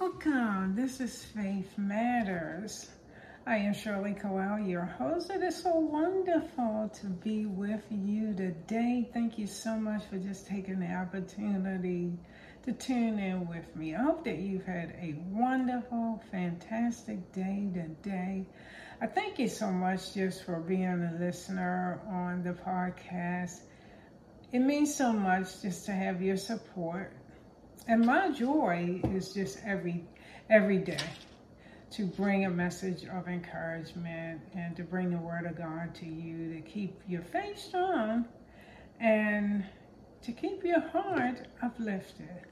Welcome. This is Faith Matters. I am Shirley Cole-El, your host. It is so wonderful to be with you today. Thank you so much for just taking the opportunity to tune in with me. I hope that you've had a wonderful, fantastic day today. I thank you so much just for being a listener on the podcast. It means so much just to have your support. And my joy is just every every day to bring a message of encouragement and to bring the word of God to you to keep your faith strong and to keep your heart uplifted.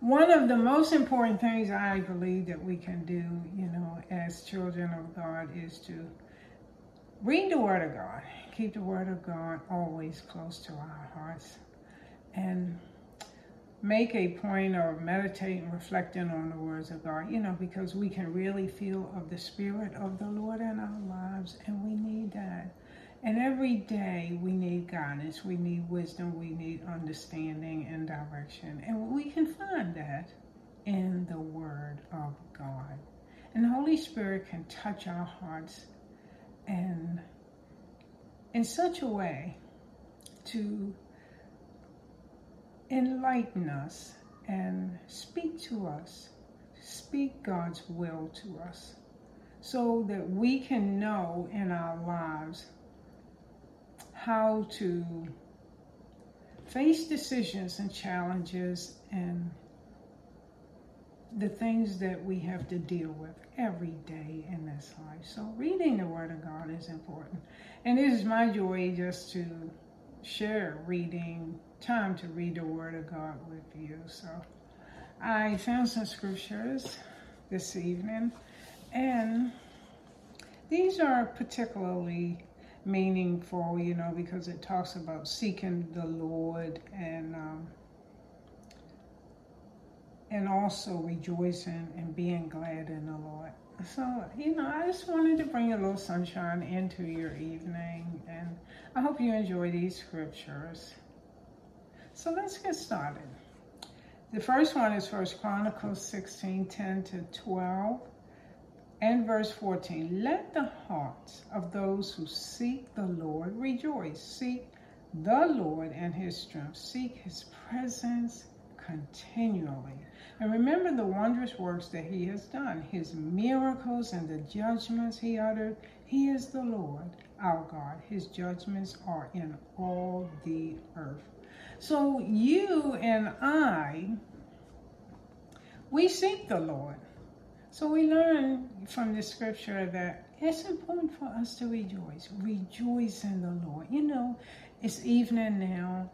One of the most important things I believe that we can do, you know, as children of God is to read the Word of God. Keep the Word of God always close to our hearts. And make a point of meditating, reflecting on the words of God, you know, because we can really feel of the Spirit of the Lord in our lives, and we need that. And every day we need guidance, we need wisdom, we need understanding and direction. And we can find that in the Word of God. And the Holy Spirit can touch our hearts and in such a way to enlighten us and speak to us, speak God's will to us, so that we can know in our lives how to face decisions and challenges and the things that we have to deal with every day in this life. So, reading the Word of God is important. And it is my joy just to share reading, time to read the Word of God with you. So, I found some scriptures this evening, and these are particularly meaningful, you know, because it talks about seeking the Lord and um, and also rejoicing and being glad in the Lord. So, you know, I just wanted to bring a little sunshine into your evening, and I hope you enjoy these scriptures. So let's get started. The first one is First Chronicles 16 10 to 12 and verse 14. Let the hearts of those who seek the Lord rejoice. Seek the Lord and his strength. Seek his presence continually. And remember the wondrous works that he has done, his miracles and the judgments he uttered. He is the Lord, our God. His judgments are in all the earth. So you and I, we seek the Lord. So we learn from the scripture that it's important for us to rejoice. Rejoice in the Lord. You know, it's evening now.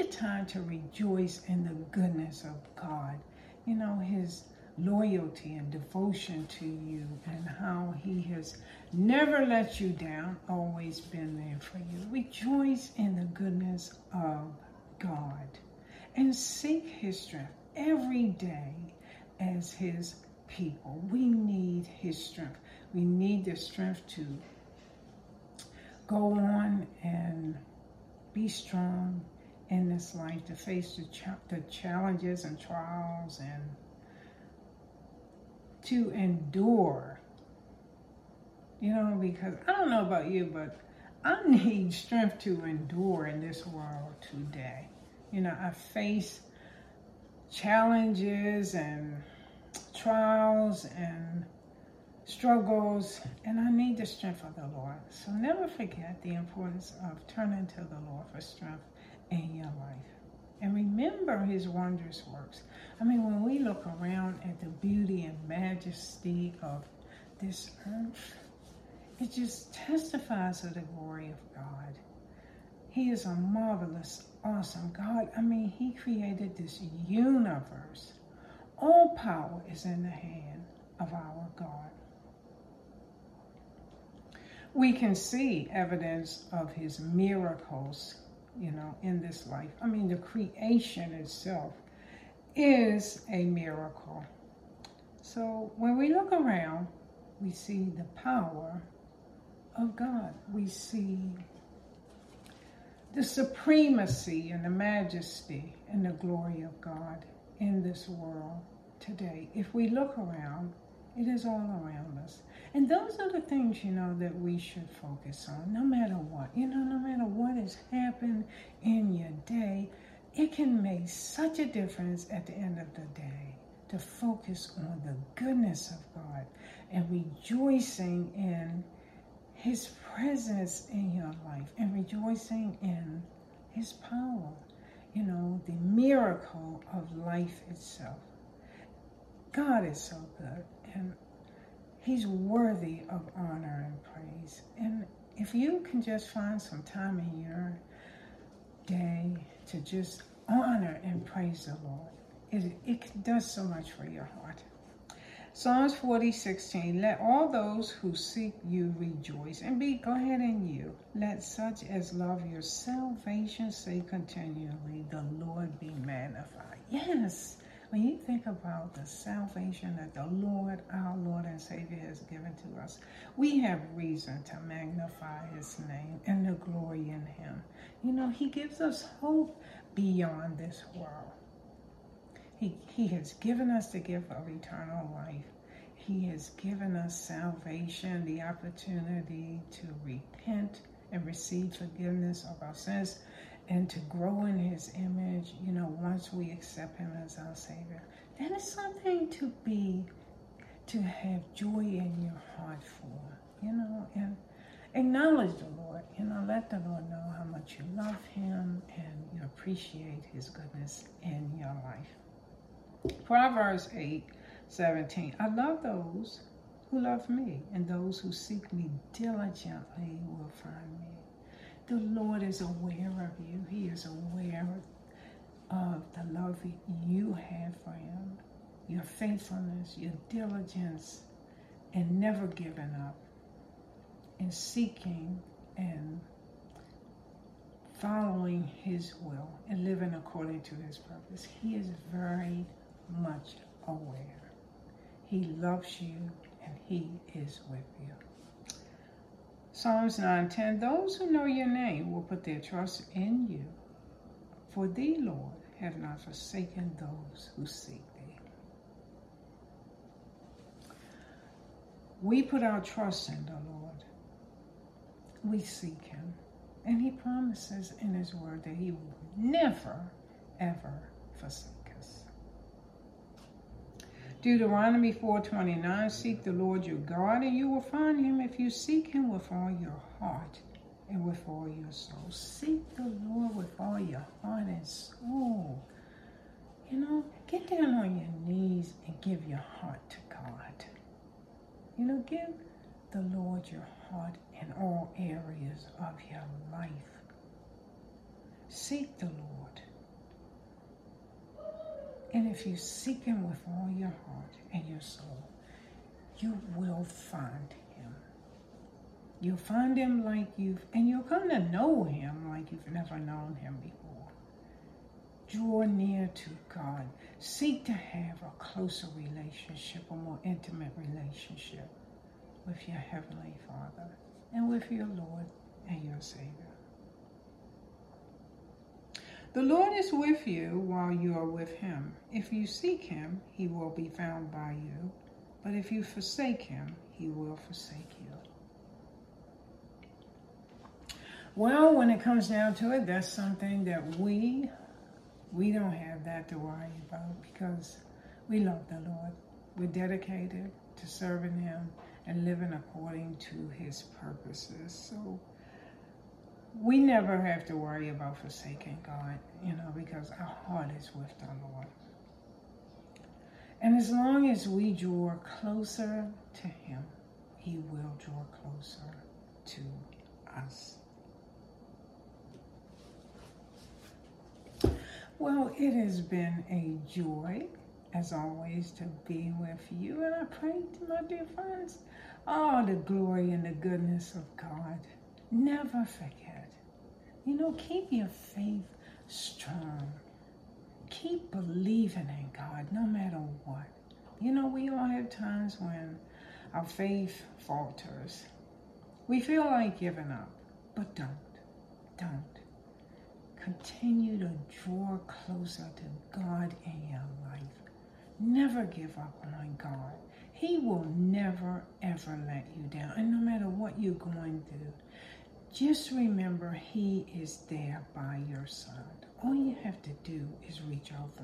The time to rejoice in the goodness of God you know, his loyalty and devotion to you and how he has never let you down, always been there for you. Rejoice in the goodness of God and seek his strength every day as his people. We need his strength. We need the strength to go on and be strong in this life to face the, ch- the challenges and trials and to endure. You know, because I don't know about you, but I need strength to endure in this world today. You know, I face challenges and trials and struggles, and I need the strength of the Lord. So never forget the importance of turning to the Lord for strength in your life. And remember his wondrous works. I mean, when we look around at the beauty and majesty of this earth, it just testifies of the glory of God. He is a marvelous, awesome God. I mean, he created this universe. All power is in the hand of our God. We can see evidence of his miracles you know, in this life. I mean, the creation itself is a miracle. So when we look around, we see the power of God. We see the supremacy and the majesty and the glory of God in this world. today. If we look around, it is all around us. And those are the things, you know, that we should focus on, no matter what. You know, no matter what has happened in your day, it can make such a difference at the end of the day to focus on the goodness of God and rejoicing in His presence in your life and rejoicing in His power, you know, the miracle of life itself. God is so good and He's worthy of honor and praise. And if you can just find some time in your day to just honor and praise the Lord, it, it does so much for your heart. Psalms 40, 16. Let all those who seek you rejoice and be glad in you. Let such as love your salvation say continually, The Lord be magnified. Yes, when you think about the salvation that the Lord, our Lord and Savior, has given to us, we have reason to magnify His name and the glory in Him. You know, He gives us hope beyond this world. He, he has given us the gift of eternal life. He has given us salvation, the opportunity to repent and receive forgiveness of our sins and to grow in his image, you know, once we accept him as our Savior. That is something to be, to have joy in your heart for, you know, and acknowledge the Lord, you know, let the Lord know how much you love him and you appreciate his goodness in your life. Proverbs 8, 17. I love those who love me, and those who seek me diligently will find me. The Lord is aware of you. He is aware of the love you have for Him, your faithfulness, your diligence, and never giving up, and seeking and following His will and living according to His purpose. He is very much aware. He loves you and He is with you. Psalms 9:10 Those who know your name will put their trust in you. For thee, Lord, have not forsaken those who seek thee. We put our trust in the Lord. We seek him. And he promises in his word that he will never, ever forsake. Deuteronomy 4.29, Seek the Lord your God, and you will find him if you seek him with all your heart and with all your soul. Seek the Lord with all your heart and soul. You know, get down on your knees and give your heart to God. You know, give the Lord your heart in all areas of your life. Seek the Lord. And if you seek him with all your heart and your soul, you will find him. You'll find him like you've, and you'll come to know him like you've never known him before. Draw near to God. Seek to have a closer relationship, a more intimate relationship with your Heavenly Father and with your Lord and your Savior. The Lord is with you while you are with him. If you seek him, he will be found by you. But if you forsake him, he will forsake you. Well, when it comes down to it, that's something that we we don't have that to worry about because we love the Lord. We're dedicated to serving him and living according to his purposes. So we never have to worry about forsaking God, you know, because our heart is with the Lord. And as long as we draw closer to Him, He will draw closer to us. Well, it has been a joy, as always, to be with you. And I pray to my dear friends, all the glory and the goodness of God. Never forget you know, keep your faith strong. Keep believing in God no matter what. You know, we all have times when our faith falters. We feel like giving up, but don't. Don't. Continue to draw closer to God in your life. Never give up on God. He will never, ever let you down. And no matter what you're going through, just remember He is there by your side. All you have to do is reach out for